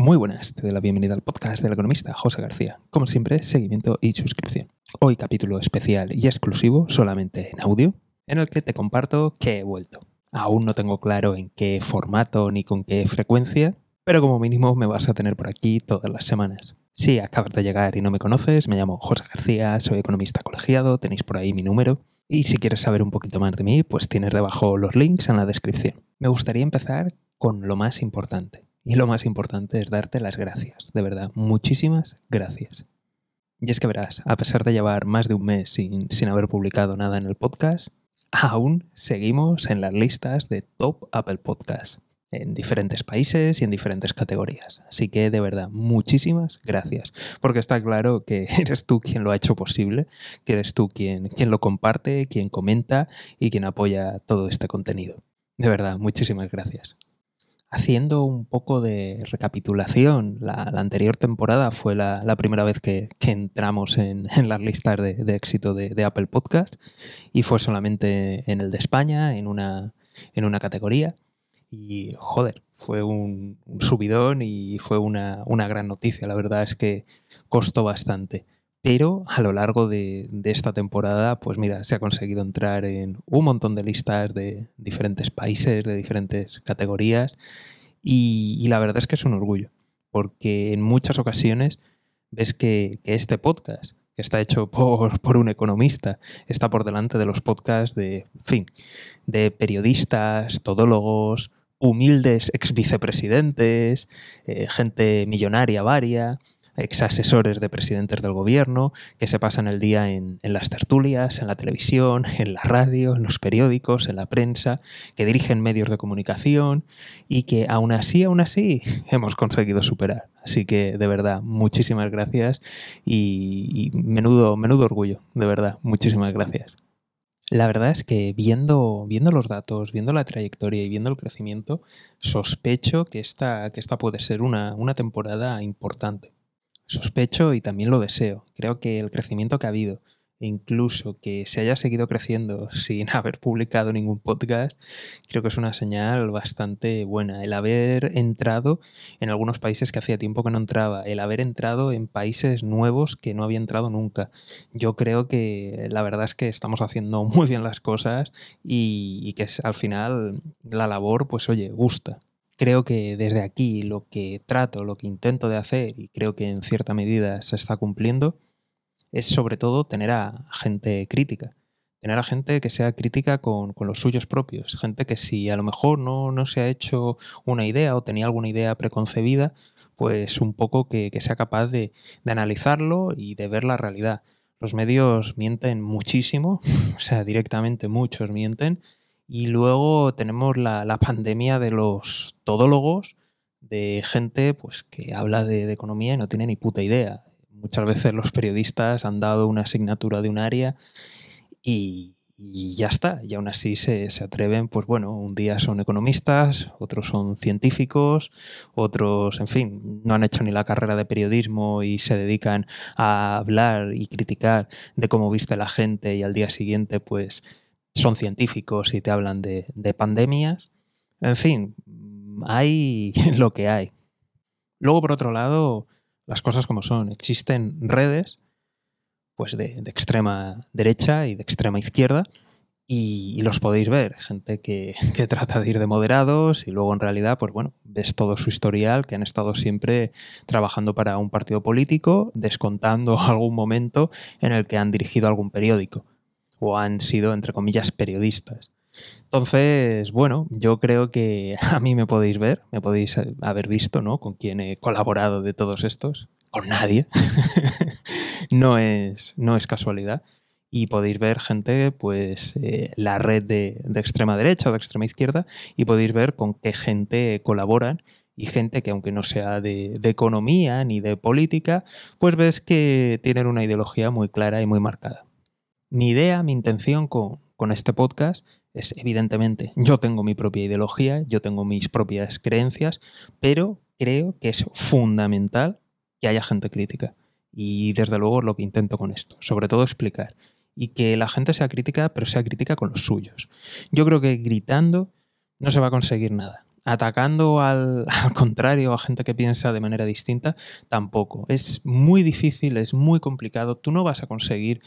Muy buenas, te doy la bienvenida al podcast del economista José García. Como siempre, seguimiento y suscripción. Hoy capítulo especial y exclusivo solamente en audio, en el que te comparto que he vuelto. Aún no tengo claro en qué formato ni con qué frecuencia, pero como mínimo me vas a tener por aquí todas las semanas. Si acabas de llegar y no me conoces, me llamo José García, soy economista colegiado, tenéis por ahí mi número. Y si quieres saber un poquito más de mí, pues tienes debajo los links en la descripción. Me gustaría empezar con lo más importante. Y lo más importante es darte las gracias, de verdad, muchísimas gracias. Y es que verás, a pesar de llevar más de un mes sin, sin haber publicado nada en el podcast, aún seguimos en las listas de Top Apple Podcasts en diferentes países y en diferentes categorías. Así que de verdad, muchísimas gracias, porque está claro que eres tú quien lo ha hecho posible, que eres tú quien, quien lo comparte, quien comenta y quien apoya todo este contenido. De verdad, muchísimas gracias. Haciendo un poco de recapitulación, la, anterior temporada fue la, primera vez que, entramos en, las listas de, éxito de, Apple Podcast y fue solamente en el de España, en una, en una categoría. Y joder, fue un, subidón y fue una, gran noticia. La verdad es que costó bastante. Pero a lo largo de, esta temporada, pues mira, se ha conseguido entrar en un montón de listas de diferentes países, de diferentes categorías. Y, la verdad es que es un orgullo, porque en muchas ocasiones ves que, este podcast, que está hecho por, por, un economista, está por delante de los podcasts de, fin, de periodistas, todólogos, humildes ex vicepresidentes, eh, gente millonaria varia, ex asesores de presidentes del gobierno, que se pasan el día en, las tertulias, en la televisión, en la radio, en los periódicos, en la prensa, que dirigen medios de comunicación y que aún así, aún así, hemos conseguido superar. Así que de verdad, muchísimas gracias y, y menudo, menudo orgullo, de verdad, muchísimas gracias. La verdad es que viendo, viendo los datos, viendo la trayectoria y viendo el crecimiento, sospecho que esta, que esta puede ser una, una temporada importante. Sospecho y también lo deseo. Creo que el crecimiento que ha habido, incluso que se haya seguido creciendo sin haber publicado ningún podcast, creo que es una señal bastante buena. El haber entrado en algunos países que hacía tiempo que no entraba, el haber entrado en países nuevos que no había entrado nunca. Yo creo que la verdad es que estamos haciendo muy bien las cosas y, que al final la labor, pues oye, gusta creo que desde aquí lo que trato, lo que intento de hacer, y creo que en cierta medida se está cumpliendo, es sobre todo tener a gente crítica. Tener a gente que sea crítica con, los suyos propios. Gente que si a lo mejor no, no, se ha hecho una idea o tenía alguna idea preconcebida, pues un poco que, sea capaz de, analizarlo y de ver la realidad. Los medios mienten muchísimo, o sea, directamente muchos mienten. Y luego tenemos la, la pandemia de los todólogos, de gente pues, que habla de, de economía y no tiene ni puta idea muchas veces los periodistas han dado una asignatura de un área y, ya está. Y aún así se, atreven, pues bueno, un día son economistas, otros son científicos, otros, en fin, no han hecho ni la carrera de periodismo y se dedican a hablar y criticar de cómo viste la gente y al día siguiente, pues son científicos y te hablan de, de pandemias. En fin, hay lo que hay. Luego, por otro lado, las cosas como son. Existen redes pues de, extrema derecha y de extrema izquierda y, los podéis ver. Gente que, que, trata de ir de moderados y luego en realidad, pues bueno, ves todo su historial, que han estado siempre trabajando para un partido político, descontando algún momento en el que han dirigido algún periódico o han sido, entre comillas, periodistas. Entonces, bueno, yo creo que a mí me podéis ver, me podéis haber visto, ¿no? Con quién he colaborado de todos estos. Con nadie. no, es, no es casualidad. Y podéis ver gente, pues, eh, la red de, extrema derecha o de extrema izquierda, y podéis ver con qué gente colaboran y gente que aunque no sea de, de, economía ni de política, pues ves que tienen una ideología muy clara y muy marcada. Mi idea, mi intención con, con este podcast es evidentemente, yo tengo mi propia ideología, yo tengo mis propias creencias, pero creo que es fundamental que haya gente crítica. Y desde luego lo que intento con esto, sobre todo explicar. Y que la gente sea crítica, pero sea crítica con los suyos. Yo creo que gritando no se va a conseguir nada. atacando al, al, contrario a gente que piensa de manera distinta, tampoco. Es muy difícil, es muy complicado. Tú no vas a conseguir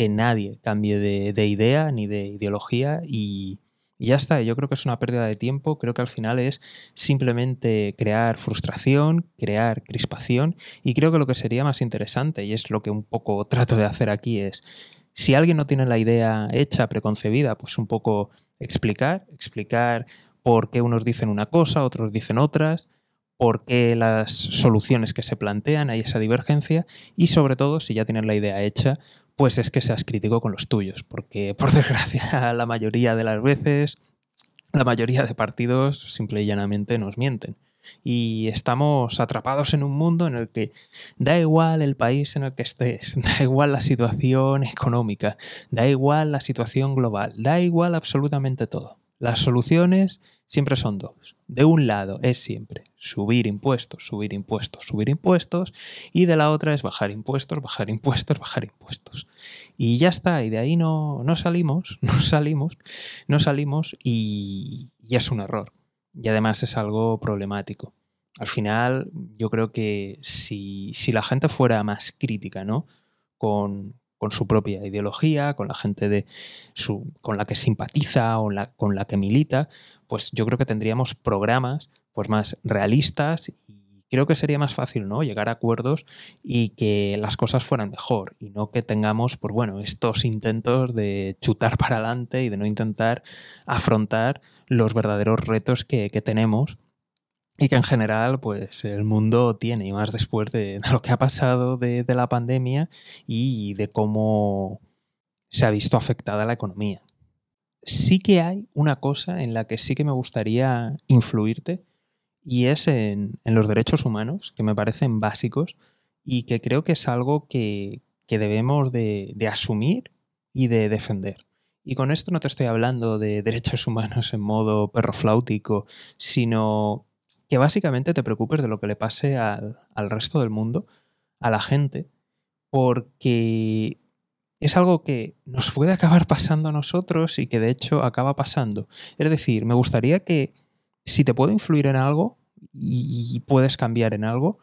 que nadie cambie de, de idea ni de ideología y, y ya está, yo creo que es una pérdida de tiempo, creo que al final es simplemente crear frustración, crear crispación y creo que lo que sería más interesante, y es lo que un poco trato de hacer aquí, es si alguien no tiene la idea hecha, preconcebida, pues un poco explicar, explicar por qué unos dicen una cosa, otros dicen otras, por qué las soluciones que se plantean hay esa divergencia y sobre todo, si ya tienen la idea hecha, pues es que seas crítico con los tuyos, porque por desgracia la mayoría de las veces, la mayoría de partidos simple y llanamente nos mienten. Y estamos atrapados en un mundo en el que da igual el país en el que estés, da igual la situación económica, da igual la situación global, da igual absolutamente todo. Las soluciones siempre son dos. De un lado es siempre subir impuestos, subir impuestos, subir impuestos, y de la otra es bajar impuestos, bajar impuestos, bajar impuestos. Y ya está, y de ahí no, no salimos, no salimos, no salimos y, y es un error. Y además es algo problemático. Al final, yo creo que si, si la gente fuera más crítica, ¿no? Con, con su propia ideología, con la gente de su, con la que simpatiza o con la que milita, pues yo creo que tendríamos programas pues más realistas y creo que sería más fácil ¿no? llegar a acuerdos y que las cosas fueran mejor y no que tengamos pues bueno, estos intentos de chutar para adelante y de no intentar afrontar los verdaderos retos que tenemos y que en general pues el mundo tiene, y más después de, lo que ha pasado de, la pandemia y de cómo se ha visto afectada la economía. Sí que hay una cosa en la que sí que me gustaría influirte y es en, los derechos humanos, que me parecen básicos y que creo que es algo que, que debemos de, asumir y de defender. Y con esto no te estoy hablando de derechos humanos en modo perro flautico, sino que básicamente te preocupes de lo que le pase al, al, resto del mundo, a la gente, porque es algo que nos puede acabar pasando a nosotros y que de hecho acaba pasando. Es decir, me gustaría que si te puedo influir en algo y, puedes cambiar en algo,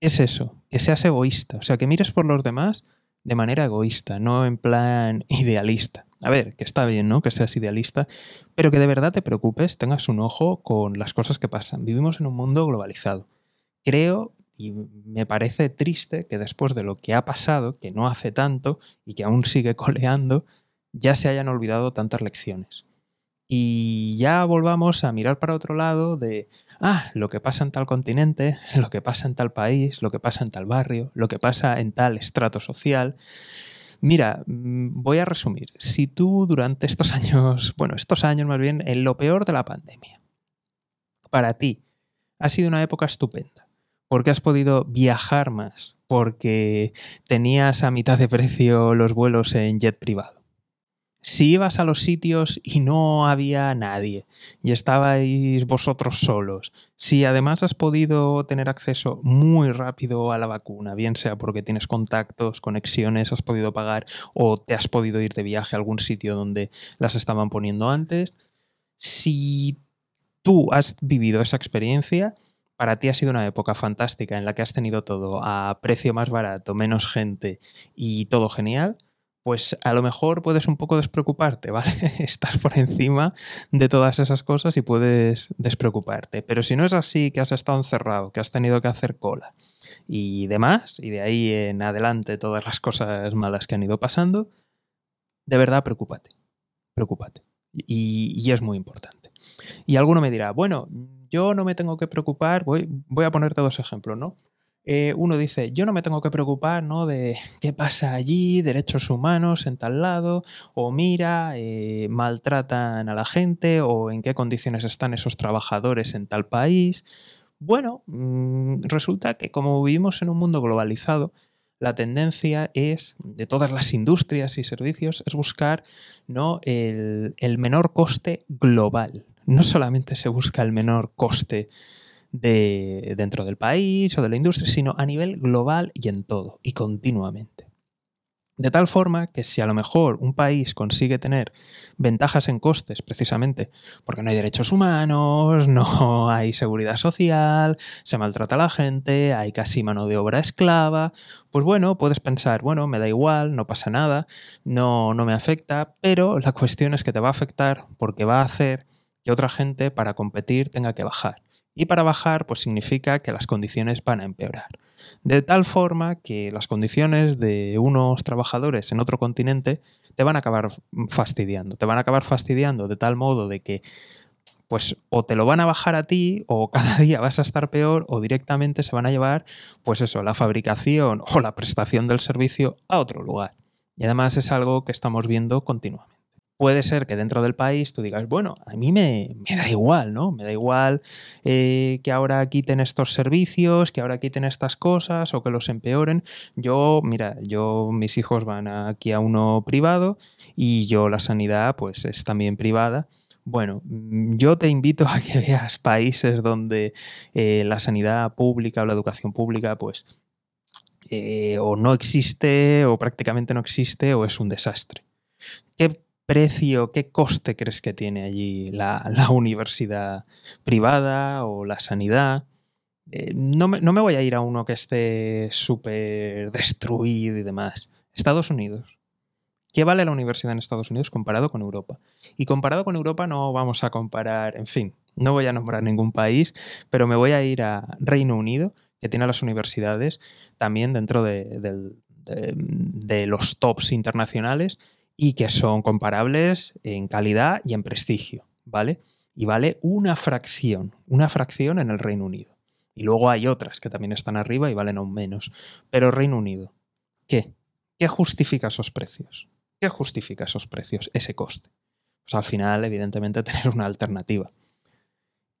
es eso, que seas egoísta, o sea, que mires por los demás de manera egoísta, no en plan idealista. A ver, que está bien, ¿no? Que seas idealista, pero que de verdad te preocupes, tengas un ojo con las cosas que pasan. Vivimos en un mundo globalizado. Creo y me parece triste que después de lo que ha pasado, que no hace tanto y que aún sigue coleando, ya se hayan olvidado tantas lecciones. Y ya volvamos a mirar para otro lado de, ah, lo que pasa en tal continente, lo que pasa en tal país, lo que pasa en tal barrio, lo que pasa en tal estrato social. Mira, mm, voy a resumir. Si tú durante estos años, bueno, estos años más bien, en lo peor de la pandemia, para ti ha sido una época estupenda, porque has podido viajar más, porque tenías a mitad de precio los vuelos en jet privado si ibas a los sitios y no había nadie y estabais vosotros solos, si además has podido tener acceso muy rápido a la vacuna, bien sea porque tienes contactos, conexiones, has podido pagar o te has podido ir de viaje a algún sitio donde las estaban poniendo antes, si tú has vivido esa experiencia, para ti ha sido una época fantástica en la que has tenido todo a precio más barato, menos gente y todo genial, pues a lo mejor puedes un poco despreocuparte, ¿vale? Estás por encima de todas esas cosas y puedes despreocuparte. Pero si no es así, que has estado encerrado, que has tenido que hacer cola y demás, y de ahí en adelante todas las cosas malas que han ido pasando, de verdad preocúpate, preocúpate. Y, y es muy importante. Y alguno me dirá, bueno, yo no me tengo que preocupar, voy, voy a ponerte dos ejemplos, ¿no? Eh, uno dice, yo no me tengo que preocupar ¿no? de qué pasa allí, derechos humanos en tal lado, o mira, eh, maltratan a la gente, o en qué condiciones están esos trabajadores en tal país. Bueno, mmm, resulta que como vivimos en un mundo globalizado, la tendencia es, de todas las industrias y servicios, es buscar ¿no? el, el menor coste global. No solamente se busca el menor coste de, dentro del país o de la industria, sino a nivel global y en todo, y continuamente. De tal forma que si a lo mejor un país consigue tener ventajas en costes, precisamente porque no hay derechos humanos, no hay seguridad social, se maltrata a la gente, hay casi mano de obra esclava, pues bueno, puedes pensar, bueno, me da igual, no pasa nada, no, no me afecta, pero la cuestión es que te va a afectar porque va a hacer que otra gente para competir tenga que bajar. Y para bajar, pues significa que las condiciones van a empeorar. De tal forma que las condiciones de unos trabajadores en otro continente te van a acabar fastidiando. Te van a acabar fastidiando de tal modo de que pues o te lo van a bajar a ti o cada día vas a estar peor o directamente se van a llevar pues eso, la fabricación o la prestación del servicio a otro lugar. Y además es algo que estamos viendo continuamente puede ser que dentro del país tú digas, bueno, a mí me, da igual, ¿no? Me da igual eh, que ahora quiten estos servicios, que ahora quiten estas cosas o que los empeoren. Yo, mira, yo, mis hijos van aquí a uno privado y yo la sanidad pues es también privada. Bueno, mm, yo te invito a que veas países donde eh, la sanidad pública o la educación pública pues eh, o no existe o prácticamente no existe o es un desastre. ¿Qué precio, qué coste crees que tiene allí la, universidad privada o la sanidad? Eh, no, me, no, me, voy a ir a uno que esté súper destruido y demás. Estados Unidos. ¿Qué vale la universidad en Estados Unidos comparado con Europa? Y comparado con Europa no vamos a comparar, en fin, no voy a nombrar ningún país, pero me voy a ir a Reino Unido, que tiene las universidades también dentro de, de los tops internacionales y que son comparables en calidad y en prestigio, ¿vale? Y vale una fracción, una fracción en el Reino Unido. Y luego hay otras que también están arriba y valen aún menos. Pero Reino Unido, ¿qué? ¿Qué justifica esos precios? ¿Qué justifica esos precios, ese coste? Pues al final, evidentemente, tener una alternativa.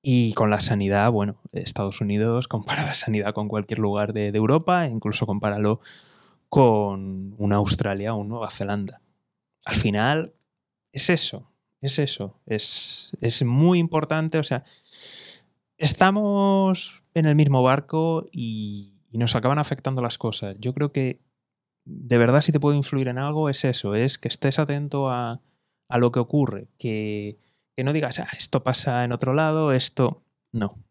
Y con la sanidad, bueno, Estados Unidos compara la sanidad con cualquier lugar de, Europa, incluso compáralo con una Australia o una Nueva Zelanda al final es eso, es eso, es, muy importante, o sea, estamos en el mismo barco y, nos acaban afectando las cosas. Yo creo que de verdad si te puedo influir en algo es eso, es que estés atento a, lo que ocurre, que, no digas, ah, esto pasa en otro lado, esto no.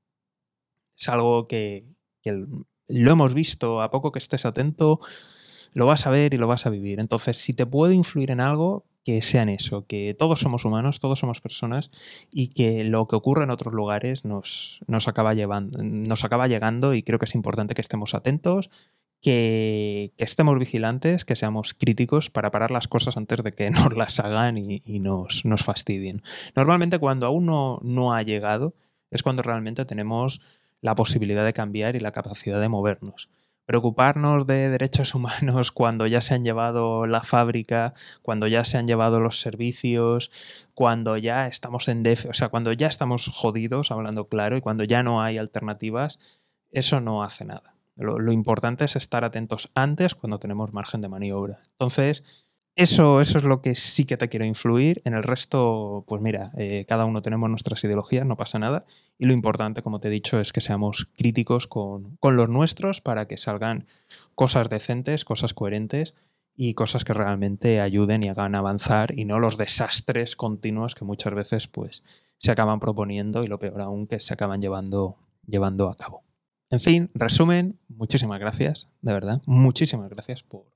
Es algo que, que lo hemos visto, a poco que estés atento, lo vas a ver y lo vas a vivir. Entonces, si te puedo influir en algo, que sea en eso, que todos somos humanos, todos somos personas y que lo que ocurre en otros lugares nos, nos, acaba, llevando, nos acaba llegando y creo que es importante que estemos atentos, que, estemos vigilantes, que seamos críticos para parar las cosas antes de que nos las hagan y, nos, nos, fastidien. Normalmente cuando aún no, no ha llegado es cuando realmente tenemos la posibilidad de cambiar y la capacidad de movernos preocuparnos de derechos humanos cuando ya se han llevado la fábrica, cuando ya se han llevado los servicios, cuando ya estamos en def o sea, cuando ya estamos jodidos, hablando claro, y cuando ya no hay alternativas, eso no hace nada. lo importante es estar atentos antes cuando tenemos margen de maniobra. Entonces, eso, eso es lo que sí que te quiero influir. En el resto, pues mira, eh, cada uno tenemos nuestras ideologías, no pasa nada. Y lo importante, como te he dicho, es que seamos críticos con, los nuestros para que salgan cosas decentes, cosas coherentes y cosas que realmente ayuden y hagan avanzar y no los desastres continuos que muchas veces pues se acaban proponiendo y lo peor aún que se acaban llevando, llevando a cabo. En fin, resumen, muchísimas gracias, de verdad, muchísimas gracias por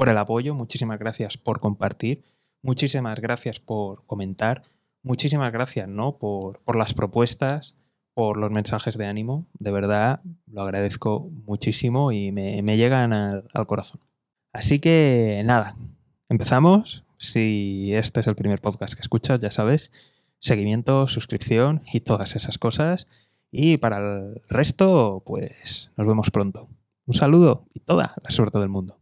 por el apoyo, muchísimas gracias por compartir, muchísimas gracias por comentar, muchísimas gracias ¿no? por, las propuestas, por los mensajes de ánimo. De verdad, lo agradezco muchísimo y me, llegan al, al corazón. Así que nada, empezamos. Si este es el primer podcast que escuchas, ya sabes, seguimiento, suscripción y todas esas cosas. Y para el resto, pues nos vemos pronto. Un saludo y toda la suerte del mundo.